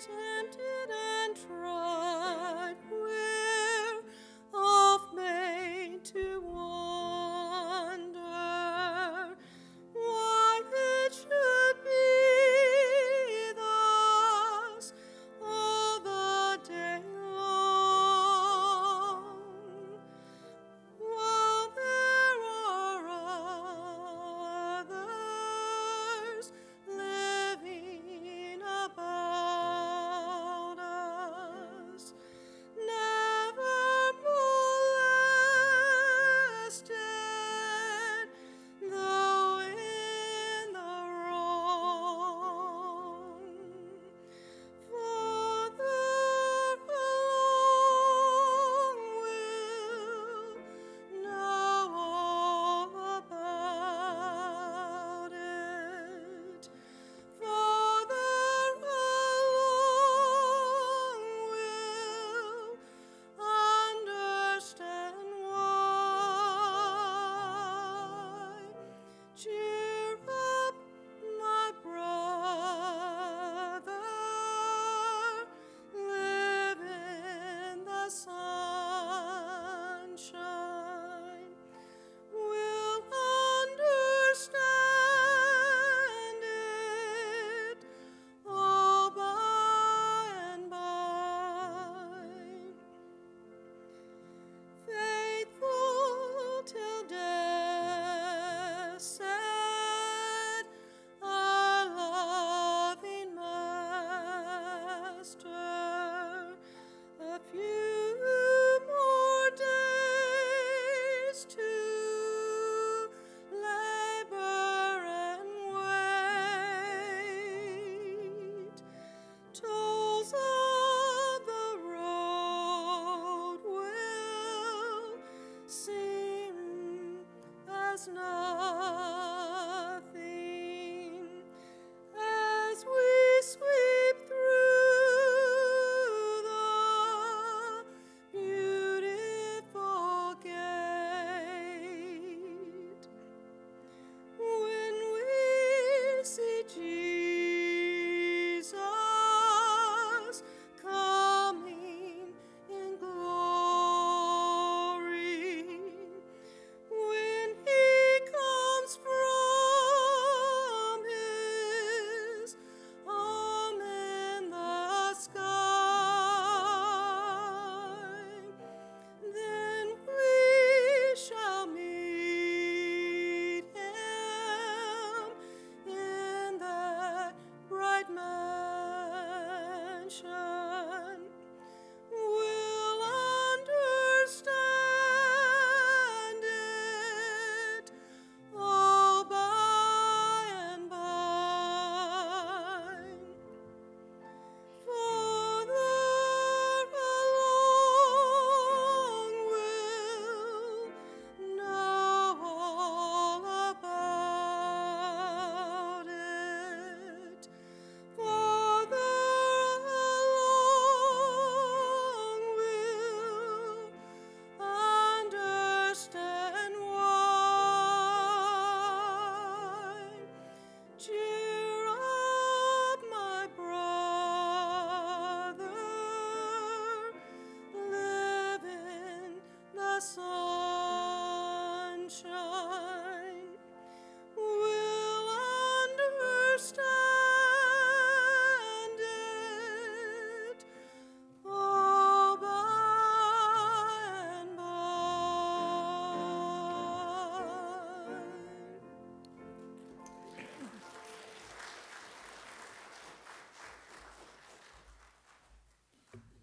tempted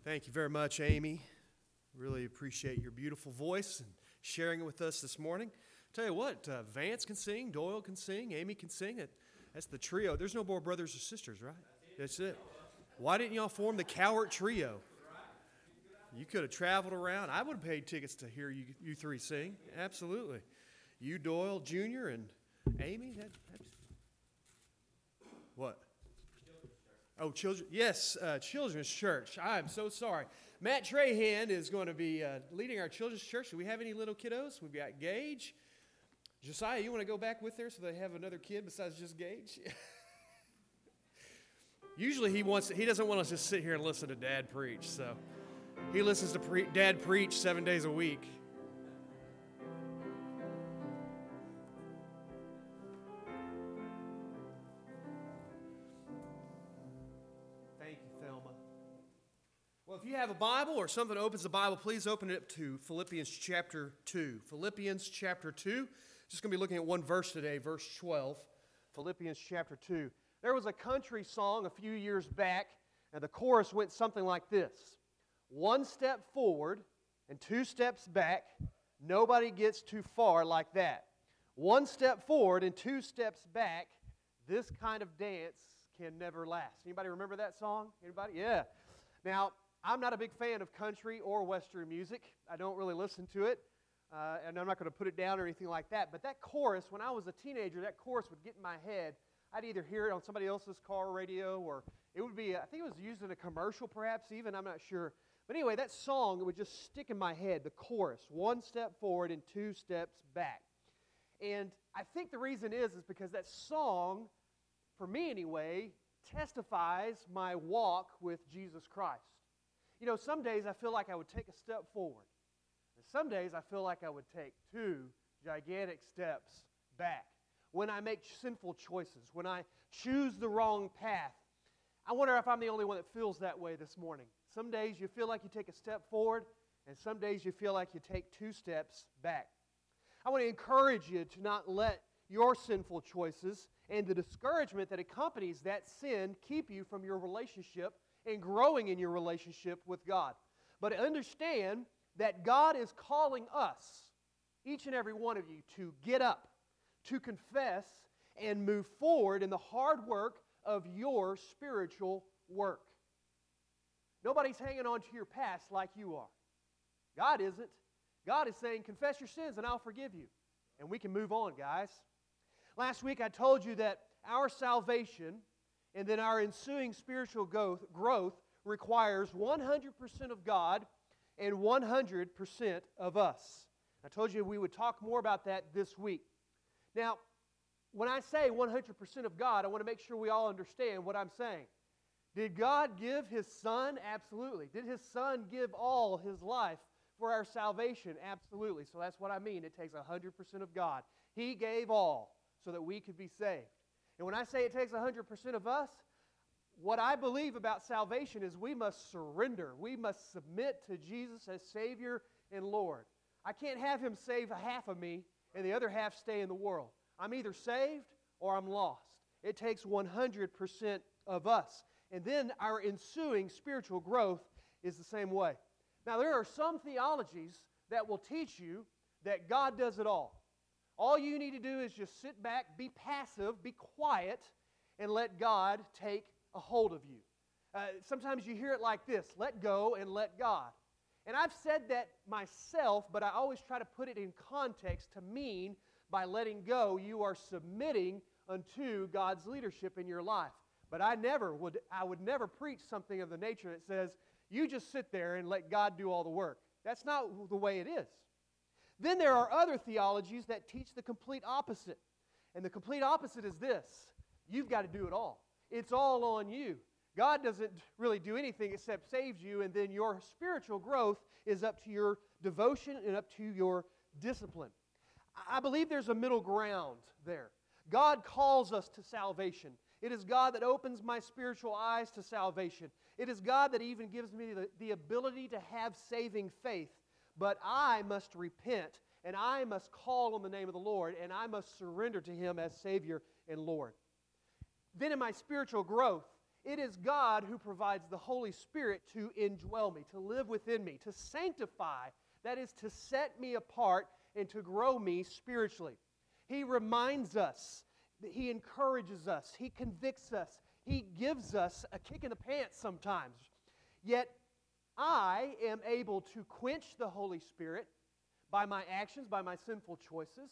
Thank you very much, Amy. Really appreciate your beautiful voice and sharing it with us this morning. Tell you what, uh, Vance can sing, Doyle can sing, Amy can sing. It that's the trio. There's no more brothers or sisters, right? That's it. Why didn't y'all form the Cowart Trio? You could have traveled around. I would have paid tickets to hear you, you three sing. Absolutely. You, Doyle Jr., and Amy. That, that's, what? Oh, children. Yes, uh, Children's Church. I'm so sorry. Matt Trahan is going to be uh, leading our Children's Church. Do we have any little kiddos? We've got Gage. Josiah, you want to go back with there so they have another kid besides just Gage? Usually he wants he doesn't want us to sit here and listen to dad preach, so he listens to pre- dad preach 7 days a week. Bible or something opens the Bible, please open it up to Philippians chapter 2. Philippians chapter 2. Just going to be looking at one verse today, verse 12. Philippians chapter 2. There was a country song a few years back, and the chorus went something like this One step forward and two steps back. Nobody gets too far like that. One step forward and two steps back. This kind of dance can never last. Anybody remember that song? Anybody? Yeah. Now, I'm not a big fan of country or western music. I don't really listen to it. Uh, and I'm not going to put it down or anything like that. But that chorus, when I was a teenager, that chorus would get in my head. I'd either hear it on somebody else's car radio or it would be, I think it was used in a commercial perhaps even, I'm not sure. But anyway, that song, it would just stick in my head, the chorus, one step forward and two steps back. And I think the reason is is because that song, for me anyway, testifies my walk with Jesus Christ. You know, some days I feel like I would take a step forward. And some days I feel like I would take two gigantic steps back. When I make sinful choices, when I choose the wrong path. I wonder if I'm the only one that feels that way this morning. Some days you feel like you take a step forward, and some days you feel like you take two steps back. I want to encourage you to not let your sinful choices and the discouragement that accompanies that sin keep you from your relationship and growing in your relationship with God. But understand that God is calling us, each and every one of you, to get up, to confess, and move forward in the hard work of your spiritual work. Nobody's hanging on to your past like you are. God isn't. God is saying, Confess your sins and I'll forgive you. And we can move on, guys. Last week I told you that our salvation and then our ensuing spiritual growth requires 100% of God and 100% of us. I told you we would talk more about that this week. Now, when I say 100% of God, I want to make sure we all understand what I'm saying. Did God give His Son? Absolutely. Did His Son give all His life for our salvation? Absolutely. So that's what I mean. It takes 100% of God. He gave all so that we could be saved. And when I say it takes 100% of us, what I believe about salvation is we must surrender. We must submit to Jesus as Savior and Lord. I can't have Him save half of me and the other half stay in the world. I'm either saved or I'm lost. It takes 100% of us. And then our ensuing spiritual growth is the same way. Now, there are some theologies that will teach you that God does it all. All you need to do is just sit back, be passive, be quiet, and let God take a hold of you. Uh, sometimes you hear it like this let go and let God. And I've said that myself, but I always try to put it in context to mean by letting go, you are submitting unto God's leadership in your life. But I never would I would never preach something of the nature that says, you just sit there and let God do all the work. That's not the way it is. Then there are other theologies that teach the complete opposite. And the complete opposite is this you've got to do it all, it's all on you. God doesn't really do anything except saves you, and then your spiritual growth is up to your devotion and up to your discipline. I believe there's a middle ground there. God calls us to salvation. It is God that opens my spiritual eyes to salvation. It is God that even gives me the, the ability to have saving faith. But I must repent and I must call on the name of the Lord and I must surrender to Him as Savior and Lord. Then in my spiritual growth, it is God who provides the Holy Spirit to indwell me, to live within me, to sanctify, that is, to set me apart and to grow me spiritually. He reminds us, He encourages us, He convicts us, He gives us a kick in the pants sometimes. Yet I am able to quench the Holy Spirit by my actions, by my sinful choices,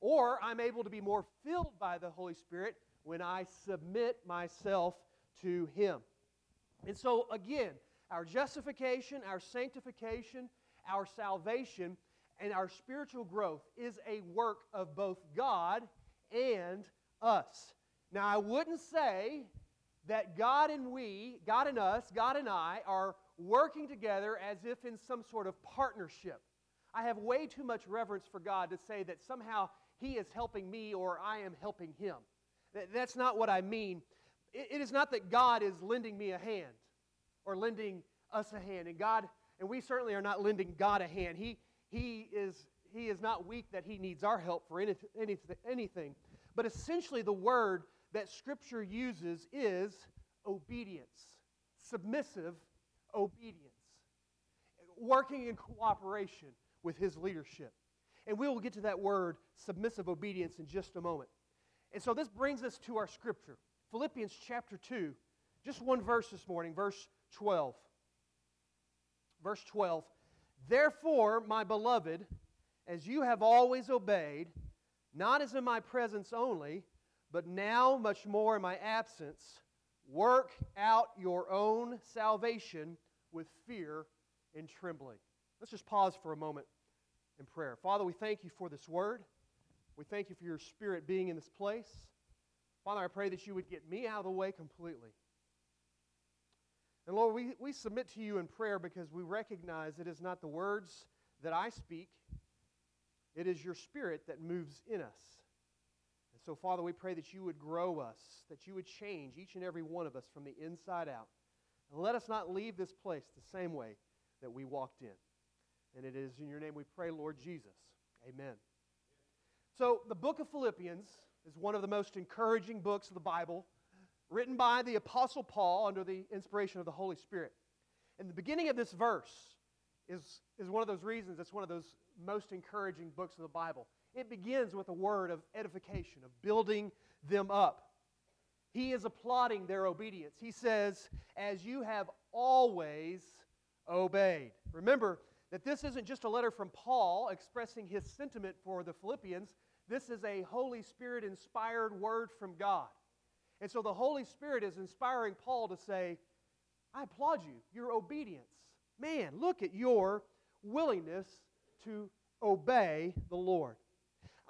or I'm able to be more filled by the Holy Spirit when I submit myself to Him. And so, again, our justification, our sanctification, our salvation, and our spiritual growth is a work of both God and us. Now, I wouldn't say that God and we, God and us, God and I, are working together as if in some sort of partnership. I have way too much reverence for God to say that somehow He is helping me or I am helping Him. That's not what I mean. It is not that God is lending me a hand or lending us a hand. And God, and we certainly are not lending God a hand. He, he, is, he is not weak that He needs our help for any, anything. But essentially, the word that Scripture uses is obedience, submissive obedience, working in cooperation with His leadership. And we will get to that word, submissive obedience, in just a moment. And so this brings us to our Scripture Philippians chapter 2, just one verse this morning, verse 12. Verse 12. Therefore, my beloved, as you have always obeyed, not as in my presence only, but now much more in my absence, work out your own salvation with fear and trembling. Let's just pause for a moment in prayer. Father, we thank you for this word. We thank you for your spirit being in this place. Father, I pray that you would get me out of the way completely. And Lord, we, we submit to you in prayer because we recognize it is not the words that I speak, it is your spirit that moves in us. So, Father, we pray that you would grow us, that you would change each and every one of us from the inside out. And let us not leave this place the same way that we walked in. And it is in your name we pray, Lord Jesus. Amen. So, the book of Philippians is one of the most encouraging books of the Bible, written by the Apostle Paul under the inspiration of the Holy Spirit. And the beginning of this verse is, is one of those reasons it's one of those most encouraging books of the Bible. It begins with a word of edification, of building them up. He is applauding their obedience. He says, As you have always obeyed. Remember that this isn't just a letter from Paul expressing his sentiment for the Philippians, this is a Holy Spirit inspired word from God. And so the Holy Spirit is inspiring Paul to say, I applaud you, your obedience. Man, look at your willingness to obey the Lord.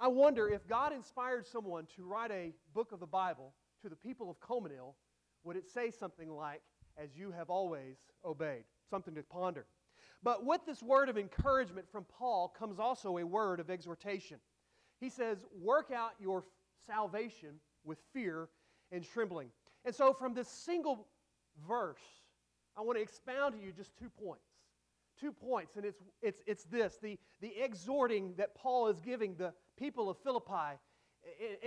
I wonder if God inspired someone to write a book of the Bible to the people of Coleman, would it say something like, As you have always obeyed? Something to ponder. But with this word of encouragement from Paul comes also a word of exhortation. He says, Work out your salvation with fear and trembling. And so, from this single verse, I want to expound to you just two points. Two points, and it's, it's, it's this the, the exhorting that Paul is giving the people of Philippi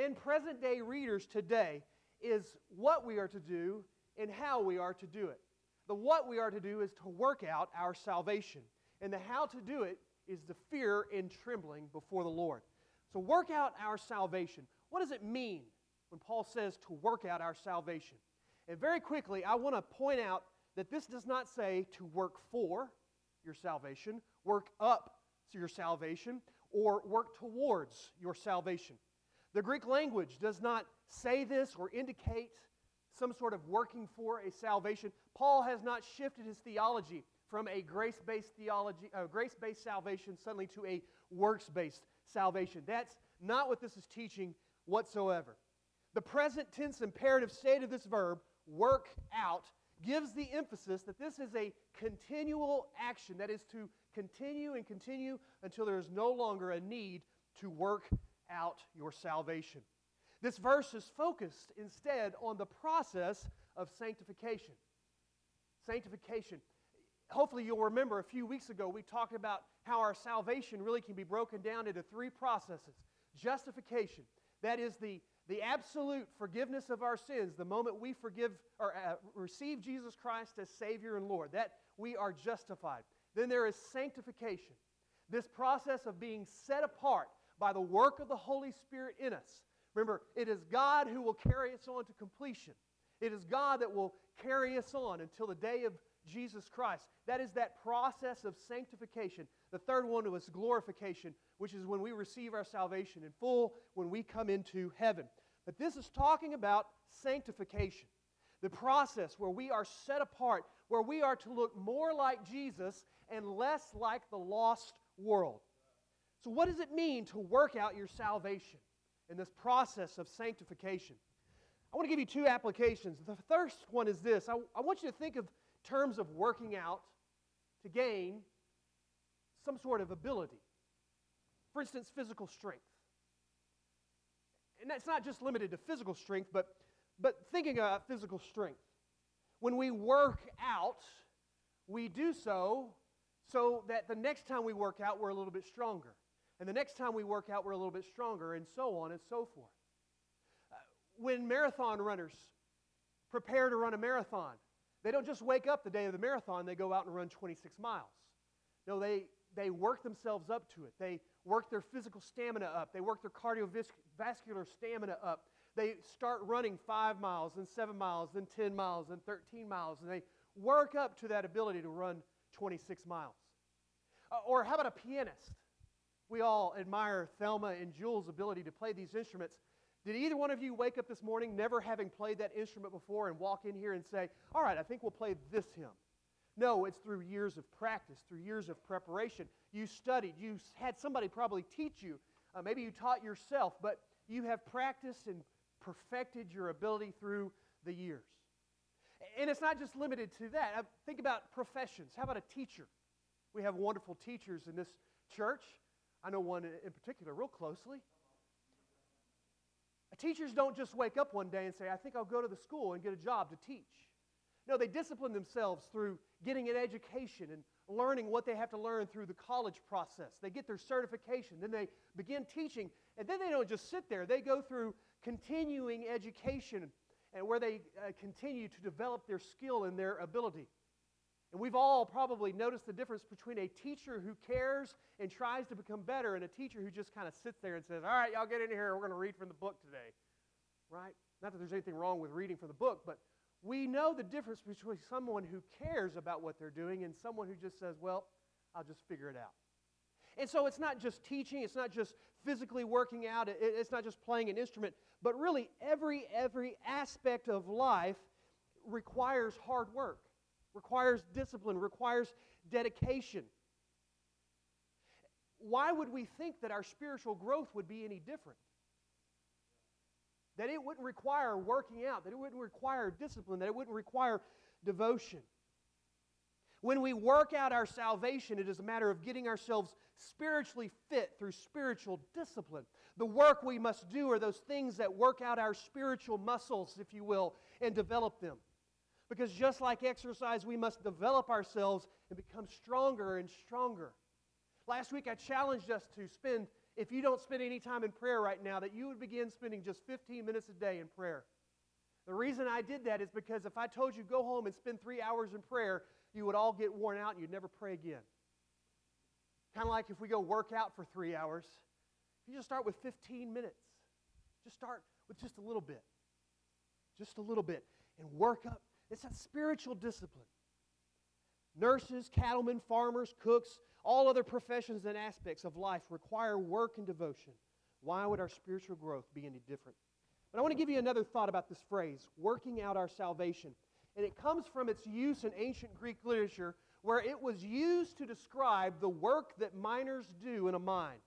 and present day readers today is what we are to do and how we are to do it. The what we are to do is to work out our salvation, and the how to do it is the fear and trembling before the Lord. So, work out our salvation. What does it mean when Paul says to work out our salvation? And very quickly, I want to point out that this does not say to work for your salvation, work up to your salvation, or work towards your salvation. The Greek language does not say this or indicate some sort of working for a salvation. Paul has not shifted his theology from a grace-based theology, uh, grace-based salvation suddenly to a works-based salvation. That's not what this is teaching whatsoever. The present tense imperative state of this verb, work out, gives the emphasis that this is a continual action, that is to continue and continue until there is no longer a need to work out your salvation. This verse is focused instead on the process of sanctification. Sanctification. Hopefully you'll remember a few weeks ago we talked about how our salvation really can be broken down into three processes. Justification. That is the, the absolute forgiveness of our sins the moment we forgive or uh, receive jesus christ as savior and lord. That we are justified then there is sanctification this process of being set apart by the work of the holy spirit in us remember it is god who will carry us on to completion it is god that will carry us on until the day of Jesus Christ. That is that process of sanctification. The third one was glorification, which is when we receive our salvation in full, when we come into heaven. But this is talking about sanctification, the process where we are set apart, where we are to look more like Jesus and less like the lost world. So, what does it mean to work out your salvation in this process of sanctification? I want to give you two applications. The first one is this I, I want you to think of terms of working out to gain some sort of ability. For instance, physical strength. And that's not just limited to physical strength, but, but thinking about physical strength. When we work out, we do so so that the next time we work out, we're a little bit stronger. And the next time we work out, we're a little bit stronger, and so on and so forth. Uh, when marathon runners prepare to run a marathon, they don't just wake up the day of the marathon, they go out and run 26 miles. No, they, they work themselves up to it. They work their physical stamina up, they work their cardiovascular stamina up. They start running five miles, and seven miles, then 10 miles, and 13 miles, and they work up to that ability to run 26 miles. Uh, or how about a pianist? We all admire Thelma and Jules' ability to play these instruments. Did either one of you wake up this morning never having played that instrument before and walk in here and say, All right, I think we'll play this hymn? No, it's through years of practice, through years of preparation. You studied, you had somebody probably teach you. Uh, maybe you taught yourself, but you have practiced and perfected your ability through the years. And it's not just limited to that. Uh, think about professions. How about a teacher? We have wonderful teachers in this church. I know one in particular real closely. Teachers don't just wake up one day and say, I think I'll go to the school and get a job to teach. No, they discipline themselves through getting an education and learning what they have to learn through the college process. They get their certification, then they begin teaching, and then they don't just sit there. They go through continuing education and where they uh, continue to develop their skill and their ability. And we've all probably noticed the difference between a teacher who cares and tries to become better and a teacher who just kind of sits there and says, All right, y'all get in here. We're going to read from the book today. Right? Not that there's anything wrong with reading from the book, but we know the difference between someone who cares about what they're doing and someone who just says, Well, I'll just figure it out. And so it's not just teaching, it's not just physically working out, it's not just playing an instrument, but really every every aspect of life requires hard work requires discipline, requires dedication. Why would we think that our spiritual growth would be any different? That it wouldn't require working out, that it wouldn't require discipline, that it wouldn't require devotion. When we work out our salvation, it is a matter of getting ourselves spiritually fit through spiritual discipline. The work we must do are those things that work out our spiritual muscles, if you will, and develop them. Because just like exercise, we must develop ourselves and become stronger and stronger. Last week, I challenged us to spend, if you don't spend any time in prayer right now, that you would begin spending just 15 minutes a day in prayer. The reason I did that is because if I told you go home and spend three hours in prayer, you would all get worn out and you'd never pray again. Kind of like if we go work out for three hours, you just start with 15 minutes. Just start with just a little bit. Just a little bit. And work up it's a spiritual discipline. Nurses, cattlemen, farmers, cooks, all other professions and aspects of life require work and devotion. Why would our spiritual growth be any different? But I want to give you another thought about this phrase, working out our salvation. And it comes from its use in ancient Greek literature where it was used to describe the work that miners do in a mine,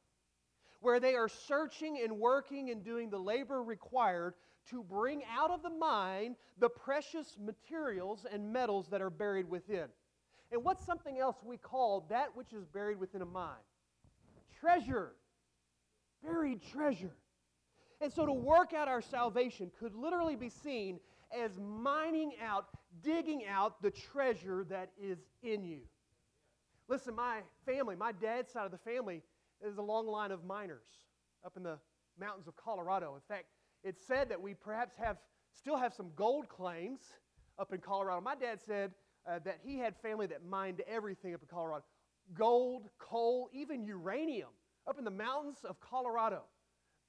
where they are searching and working and doing the labor required to bring out of the mine the precious materials and metals that are buried within. And what's something else we call that which is buried within a mine? Treasure. Buried treasure. And so to work out our salvation could literally be seen as mining out, digging out the treasure that is in you. Listen, my family, my dad's side of the family is a long line of miners up in the mountains of Colorado. In fact, it's said that we perhaps have still have some gold claims up in Colorado. My dad said uh, that he had family that mined everything up in Colorado gold, coal, even uranium up in the mountains of Colorado.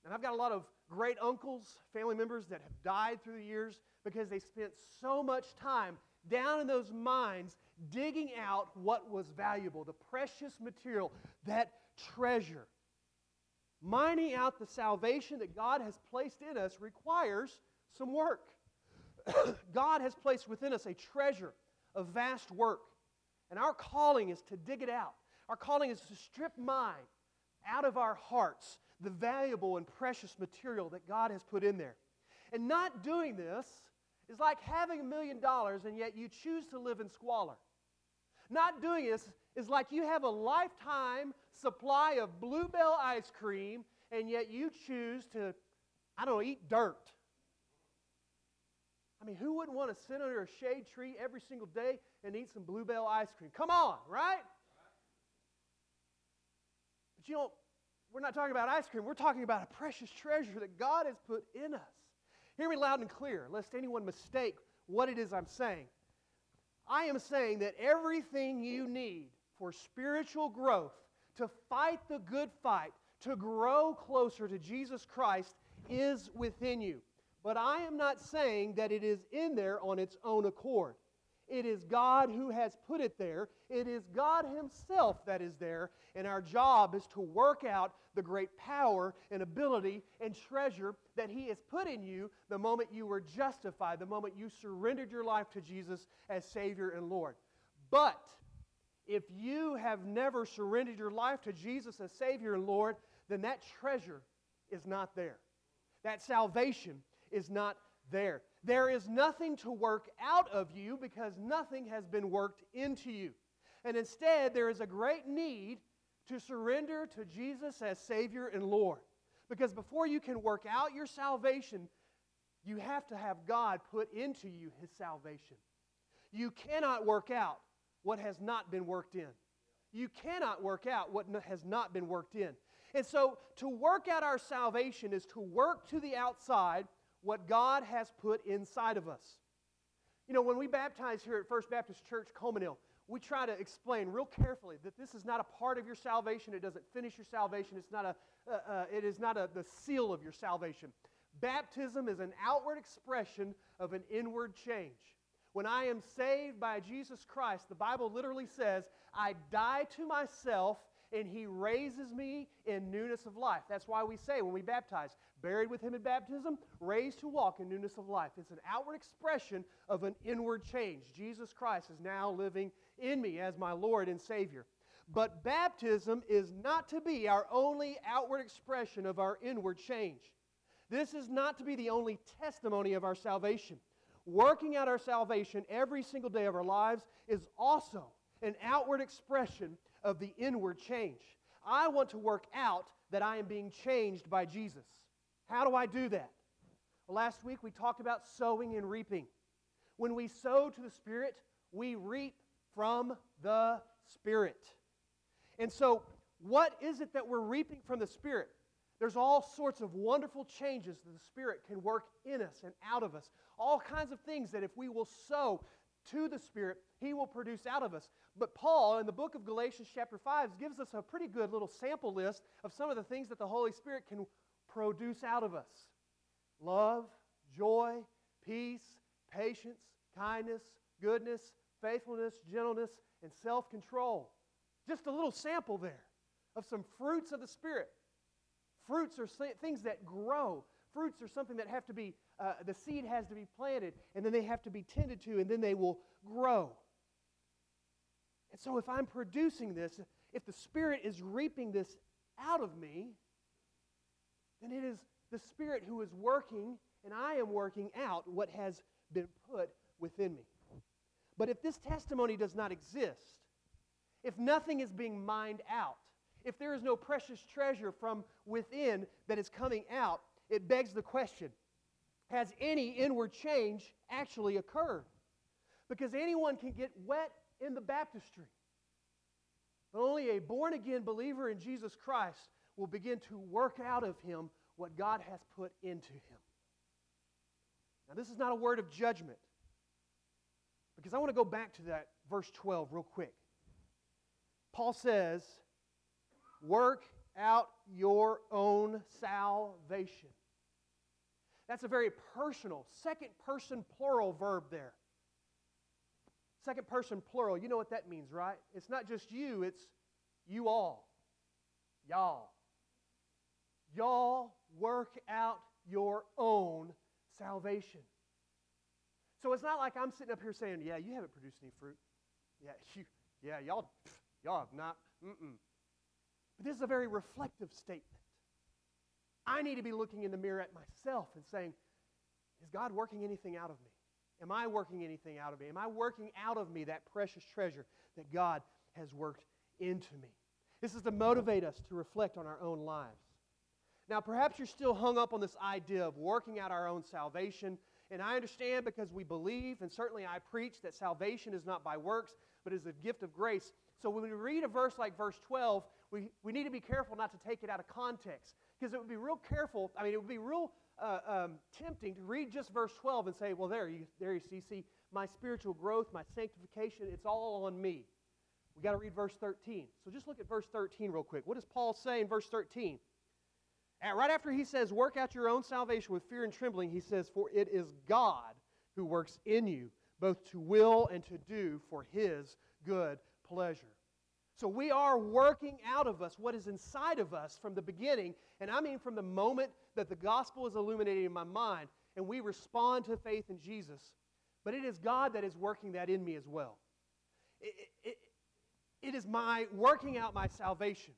And I've got a lot of great uncles, family members that have died through the years because they spent so much time down in those mines digging out what was valuable, the precious material, that treasure. Mining out the salvation that God has placed in us requires some work. God has placed within us a treasure of vast work, and our calling is to dig it out. Our calling is to strip mine out of our hearts the valuable and precious material that God has put in there. And not doing this is like having a million dollars and yet you choose to live in squalor. Not doing this is like you have a lifetime supply of Bluebell ice cream and yet you choose to, I don't know, eat dirt. I mean, who wouldn't want to sit under a shade tree every single day and eat some Bluebell ice cream? Come on, right? But you know, we're not talking about ice cream. We're talking about a precious treasure that God has put in us. Hear me loud and clear, lest anyone mistake what it is I'm saying. I am saying that everything you need for spiritual growth, to fight the good fight, to grow closer to Jesus Christ, is within you. But I am not saying that it is in there on its own accord. It is God who has put it there. It is God Himself that is there. And our job is to work out the great power and ability and treasure that He has put in you the moment you were justified, the moment you surrendered your life to Jesus as Savior and Lord. But if you have never surrendered your life to Jesus as Savior and Lord, then that treasure is not there. That salvation is not there. There is nothing to work out of you because nothing has been worked into you. And instead, there is a great need to surrender to Jesus as Savior and Lord. Because before you can work out your salvation, you have to have God put into you His salvation. You cannot work out what has not been worked in. You cannot work out what has not been worked in. And so, to work out our salvation is to work to the outside what God has put inside of us. You know, when we baptize here at First Baptist Church, Coleman we try to explain real carefully that this is not a part of your salvation. It doesn't finish your salvation. It's not a, uh, uh, it is not a, the seal of your salvation. Baptism is an outward expression of an inward change. When I am saved by Jesus Christ, the Bible literally says, I die to myself and he raises me in newness of life. That's why we say when we baptize, buried with him in baptism, raised to walk in newness of life. It's an outward expression of an inward change. Jesus Christ is now living in me as my Lord and Savior. But baptism is not to be our only outward expression of our inward change. This is not to be the only testimony of our salvation. Working out our salvation every single day of our lives is also an outward expression of the inward change. I want to work out that I am being changed by Jesus. How do I do that? Last week we talked about sowing and reaping. When we sow to the Spirit, we reap from the Spirit. And so, what is it that we're reaping from the Spirit? There's all sorts of wonderful changes that the Spirit can work in us and out of us. All kinds of things that if we will sow to the Spirit, He will produce out of us. But Paul, in the book of Galatians, chapter 5, gives us a pretty good little sample list of some of the things that the Holy Spirit can produce out of us love, joy, peace, patience, kindness, goodness, faithfulness, gentleness, and self control. Just a little sample there of some fruits of the Spirit. Fruits are things that grow. Fruits are something that have to be, uh, the seed has to be planted, and then they have to be tended to, and then they will grow. And so, if I'm producing this, if the Spirit is reaping this out of me, then it is the Spirit who is working, and I am working out what has been put within me. But if this testimony does not exist, if nothing is being mined out, if there is no precious treasure from within that is coming out, it begs the question Has any inward change actually occurred? Because anyone can get wet in the baptistry. But only a born again believer in Jesus Christ will begin to work out of him what God has put into him. Now, this is not a word of judgment, because I want to go back to that verse 12 real quick. Paul says, Work out your own salvation. That's a very personal, second person plural verb there. Second person plural, you know what that means, right? It's not just you, it's you all. Y'all. Y'all work out your own salvation. So it's not like I'm sitting up here saying, yeah, you haven't produced any fruit. Yeah, you, yeah, y'all, y'all have not. Mm-mm. But this is a very reflective statement. I need to be looking in the mirror at myself and saying, Is God working anything out of me? Am I working anything out of me? Am I working out of me that precious treasure that God has worked into me? This is to motivate us to reflect on our own lives. Now, perhaps you're still hung up on this idea of working out our own salvation. And I understand because we believe, and certainly I preach, that salvation is not by works, but is a gift of grace. So when we read a verse like verse 12, we, we need to be careful not to take it out of context. Because it would be real careful, I mean, it would be real uh, um, tempting to read just verse 12 and say, well, there you, there you see, see, my spiritual growth, my sanctification, it's all on me. We got to read verse 13. So just look at verse 13 real quick. What does Paul say in verse 13? At, right after he says, Work out your own salvation with fear and trembling, he says, For it is God who works in you, both to will and to do for his good pleasure. So we are working out of us what is inside of us from the beginning, and I mean from the moment that the gospel is illuminated in my mind and we respond to faith in Jesus. But it is God that is working that in me as well. It, it, it is my working out my salvation,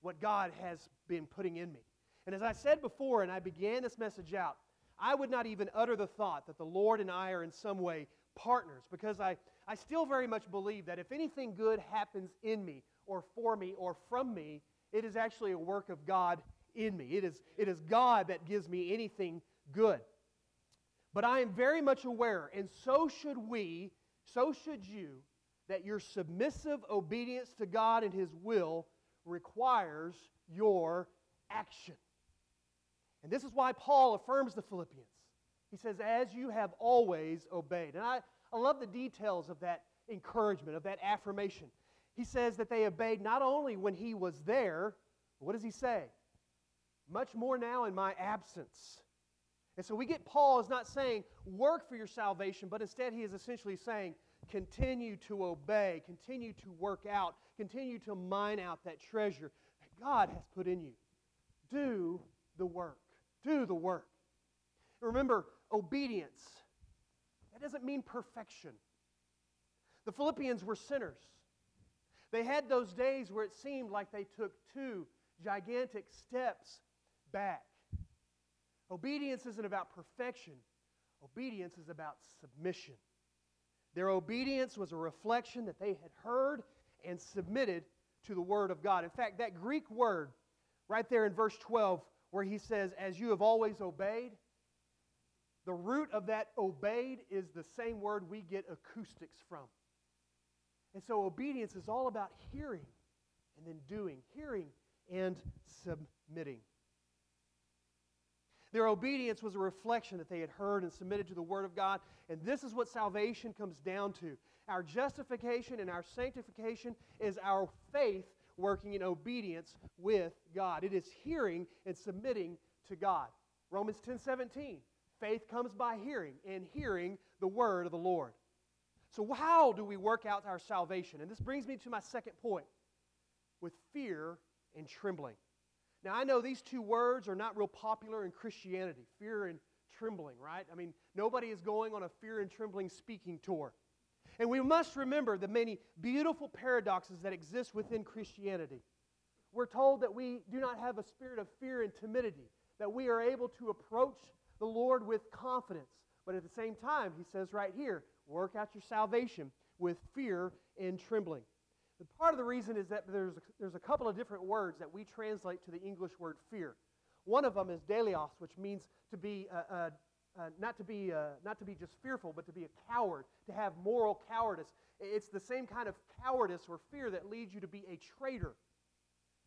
what God has been putting in me. And as I said before, and I began this message out, I would not even utter the thought that the Lord and I are in some way partners because I, I still very much believe that if anything good happens in me or for me or from me, it is actually a work of God in me. It is, it is God that gives me anything good. But I am very much aware, and so should we, so should you, that your submissive obedience to God and His will requires your action. And this is why Paul affirms the Philippians. He says, As you have always obeyed. And I, I love the details of that encouragement, of that affirmation. He says that they obeyed not only when he was there, what does he say? Much more now in my absence. And so we get Paul is not saying work for your salvation, but instead he is essentially saying continue to obey, continue to work out, continue to mine out that treasure that God has put in you. Do the work. Do the work. Remember, obedience, that doesn't mean perfection. The Philippians were sinners. They had those days where it seemed like they took two gigantic steps back. Obedience isn't about perfection, obedience is about submission. Their obedience was a reflection that they had heard and submitted to the Word of God. In fact, that Greek word right there in verse 12, where he says, As you have always obeyed, the root of that obeyed is the same word we get acoustics from. And so obedience is all about hearing and then doing, hearing and submitting. Their obedience was a reflection that they had heard and submitted to the Word of God. And this is what salvation comes down to. Our justification and our sanctification is our faith working in obedience with God. It is hearing and submitting to God. Romans 10 17. Faith comes by hearing, and hearing the word of the Lord. So, how do we work out our salvation? And this brings me to my second point with fear and trembling. Now, I know these two words are not real popular in Christianity fear and trembling, right? I mean, nobody is going on a fear and trembling speaking tour. And we must remember the many beautiful paradoxes that exist within Christianity. We're told that we do not have a spirit of fear and timidity, that we are able to approach the Lord with confidence. But at the same time, he says right here, work out your salvation with fear and trembling. Part of the reason is that there's a, there's a couple of different words that we translate to the English word fear. One of them is deilos, which means to be uh, uh, uh, not to be uh, not to be just fearful, but to be a coward, to have moral cowardice. It's the same kind of cowardice or fear that leads you to be a traitor,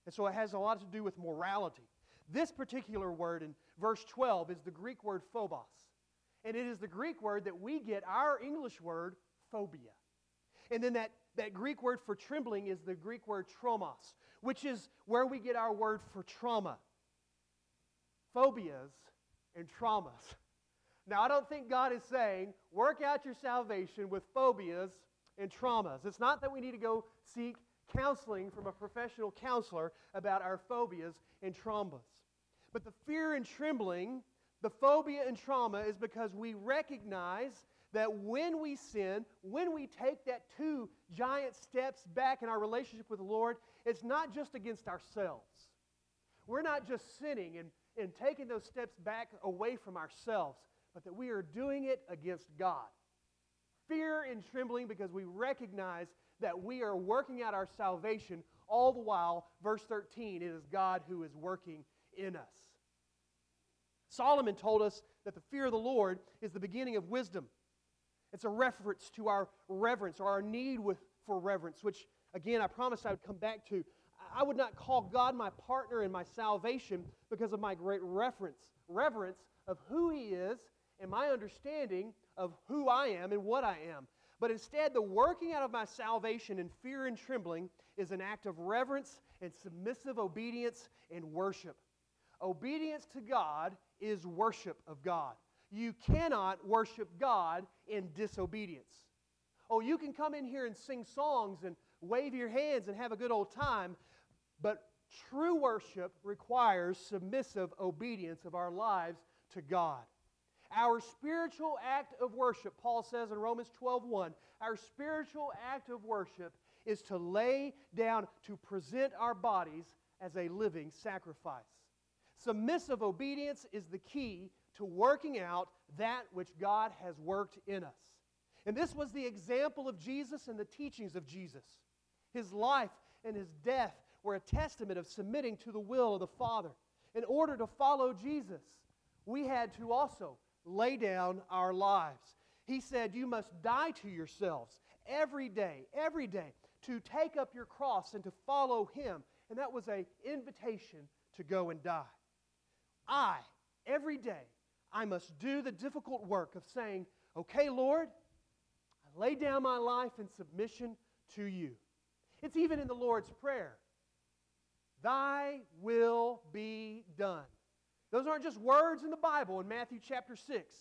and so it has a lot to do with morality. This particular word in verse 12 is the Greek word phobos, and it is the Greek word that we get our English word phobia, and then that that Greek word for trembling is the Greek word tromos, which is where we get our word for trauma. Phobias and traumas. Now, I don't think God is saying, work out your salvation with phobias and traumas. It's not that we need to go seek counseling from a professional counselor about our phobias and traumas. But the fear and trembling, the phobia and trauma, is because we recognize that when we sin, when we take that two giant steps back in our relationship with the Lord, it's not just against ourselves. We're not just sinning and, and taking those steps back away from ourselves, but that we are doing it against God. Fear and trembling because we recognize that we are working out our salvation all the while, verse 13, it is God who is working in us. Solomon told us that the fear of the Lord is the beginning of wisdom. It's a reference to our reverence or our need with, for reverence, which, again, I promised I would come back to. I would not call God my partner in my salvation because of my great reference, reverence of who He is and my understanding of who I am and what I am. But instead, the working out of my salvation in fear and trembling is an act of reverence and submissive obedience and worship. Obedience to God is worship of God. You cannot worship God in disobedience. Oh, you can come in here and sing songs and wave your hands and have a good old time, but true worship requires submissive obedience of our lives to God. Our spiritual act of worship, Paul says in Romans 12:1, our spiritual act of worship is to lay down, to present our bodies as a living sacrifice. Submissive obedience is the key to working out that which God has worked in us. And this was the example of Jesus and the teachings of Jesus. His life and his death were a testament of submitting to the will of the Father. In order to follow Jesus, we had to also lay down our lives. He said, You must die to yourselves every day, every day, to take up your cross and to follow Him. And that was an invitation to go and die. I, every day, I must do the difficult work of saying, Okay, Lord, I lay down my life in submission to you. It's even in the Lord's Prayer Thy will be done. Those aren't just words in the Bible in Matthew chapter 6,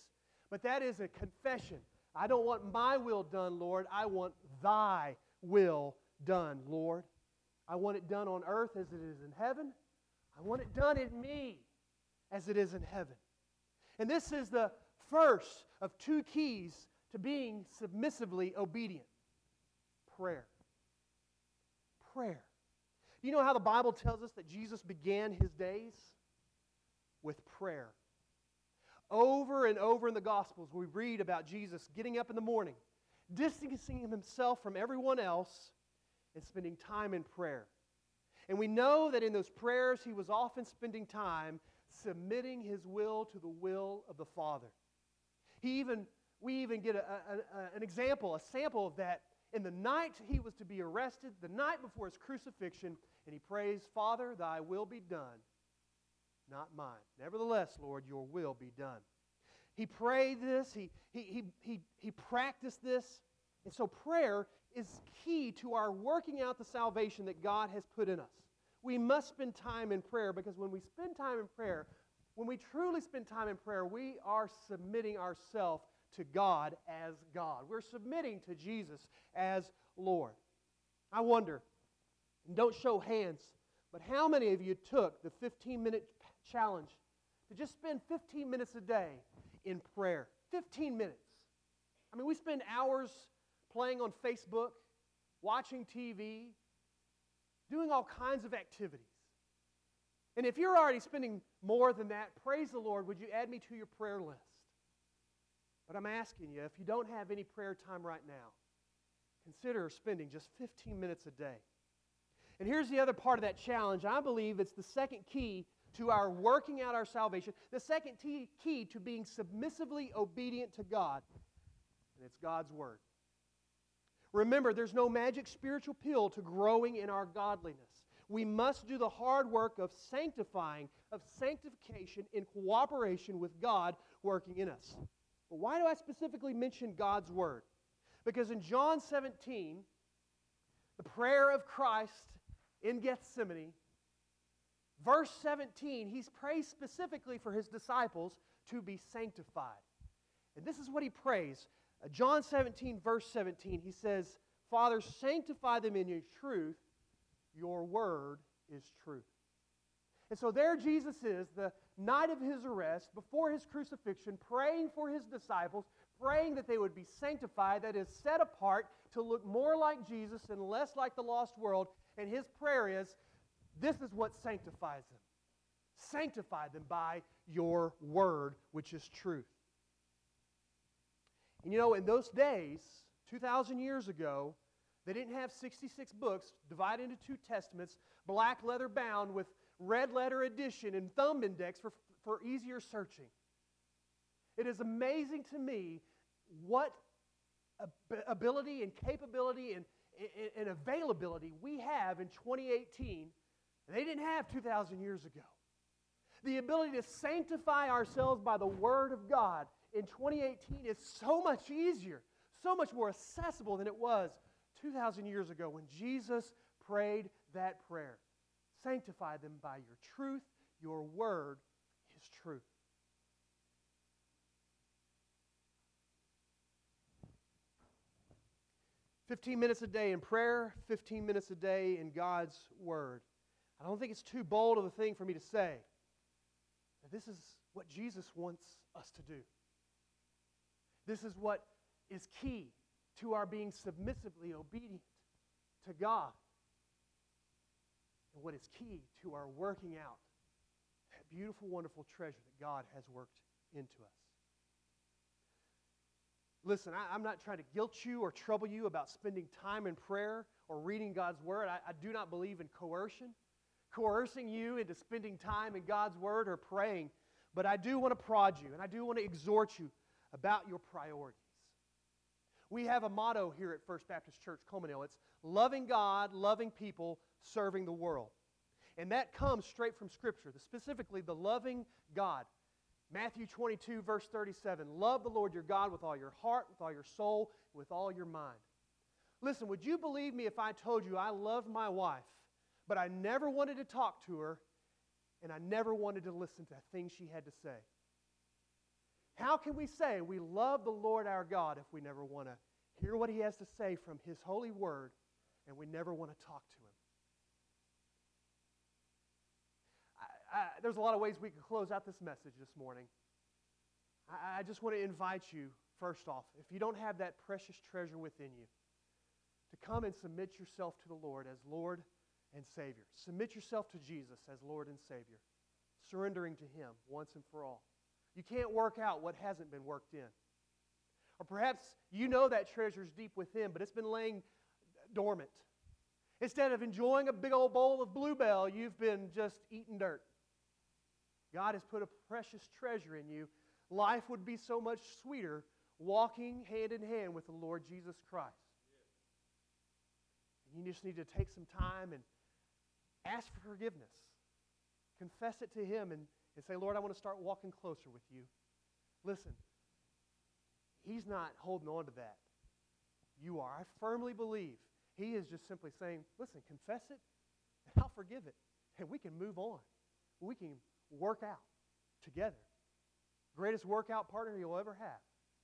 but that is a confession. I don't want my will done, Lord. I want thy will done, Lord. I want it done on earth as it is in heaven. I want it done in me as it is in heaven. And this is the first of two keys to being submissively obedient prayer. Prayer. You know how the Bible tells us that Jesus began his days? With prayer. Over and over in the Gospels, we read about Jesus getting up in the morning, distancing himself from everyone else, and spending time in prayer. And we know that in those prayers, he was often spending time submitting his will to the will of the Father. He even, we even get a, a, a, an example, a sample of that in the night he was to be arrested, the night before his crucifixion, and he prays, Father, thy will be done, not mine. Nevertheless, Lord, your will be done. He prayed this, he, he, he, he, he practiced this. And so prayer is key to our working out the salvation that God has put in us. We must spend time in prayer because when we spend time in prayer, when we truly spend time in prayer, we are submitting ourselves to God as God. We're submitting to Jesus as Lord. I wonder, and don't show hands, but how many of you took the 15 minute challenge to just spend 15 minutes a day in prayer? 15 minutes. I mean, we spend hours playing on Facebook, watching TV, doing all kinds of activities. And if you're already spending more than that, praise the Lord, would you add me to your prayer list? But I'm asking you, if you don't have any prayer time right now, consider spending just 15 minutes a day. And here's the other part of that challenge. I believe it's the second key to our working out our salvation, the second key to being submissively obedient to God, and it's God's Word. Remember, there's no magic spiritual pill to growing in our godliness. We must do the hard work of sanctifying, of sanctification in cooperation with God working in us. But why do I specifically mention God's Word? Because in John 17, the prayer of Christ in Gethsemane, verse 17, he's prays specifically for his disciples to be sanctified. And this is what he prays John 17, verse 17, he says, Father, sanctify them in your truth. Your word is truth. And so there Jesus is, the night of his arrest, before his crucifixion, praying for his disciples, praying that they would be sanctified, that is, set apart to look more like Jesus and less like the lost world. And his prayer is, This is what sanctifies them. Sanctify them by your word, which is truth. And you know, in those days, 2,000 years ago, they didn't have 66 books divided into two testaments, black leather bound with red letter edition and thumb index for, for easier searching. It is amazing to me what ability and capability and, and, and availability we have in 2018 they didn't have 2,000 years ago. The ability to sanctify ourselves by the Word of God in 2018 is so much easier, so much more accessible than it was 2,000 years ago when Jesus prayed that prayer. Sanctify them by your truth. Your Word is truth. Fifteen minutes a day in prayer, 15 minutes a day in God's Word. I don't think it's too bold of a thing for me to say that this is what Jesus wants us to do. This is what is key to our being submissively obedient to God. And what is key to our working out that beautiful, wonderful treasure that God has worked into us. Listen, I, am not trying to guilt you or trouble you about spending time in prayer or reading God's Word. I, I do not believe in coercion coercing you into spending time in God's Word or praying, but I do want to prod you and I do want to exhort you about your priorities. We have a motto here at First Baptist Church Coleman It's loving God, loving people, serving the world. And that comes straight from Scripture, specifically the loving God. Matthew 22, verse 37 Love the Lord your God with all your heart, with all your soul, with all your mind. Listen, would you believe me if I told you I love my wife but I never wanted to talk to her, and I never wanted to listen to things she had to say. How can we say we love the Lord our God if we never want to hear what He has to say from His holy word and we never want to talk to Him? I, I, there's a lot of ways we can close out this message this morning. I, I just want to invite you, first off, if you don't have that precious treasure within you, to come and submit yourself to the Lord as Lord and Savior. Submit yourself to Jesus as Lord and Savior, surrendering to Him once and for all. You can't work out what hasn't been worked in. Or perhaps you know that treasure is deep within, but it's been laying dormant. Instead of enjoying a big old bowl of Blue Bell, you've been just eating dirt. God has put a precious treasure in you. Life would be so much sweeter walking hand in hand with the Lord Jesus Christ. And you just need to take some time and Ask for forgiveness. Confess it to Him and, and say, Lord, I want to start walking closer with you. Listen, He's not holding on to that. You are. I firmly believe He is just simply saying, listen, confess it, and I'll forgive it. And we can move on. We can work out together. Greatest workout partner you'll ever have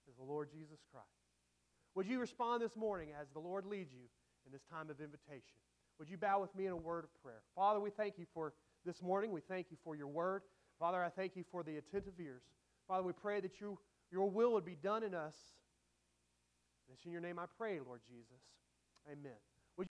is the Lord Jesus Christ. Would you respond this morning as the Lord leads you in this time of invitation? Would you bow with me in a word of prayer? Father, we thank you for this morning. We thank you for your word. Father, I thank you for the attentive ears. Father, we pray that you, your will would be done in us. And it's in your name I pray, Lord Jesus. Amen.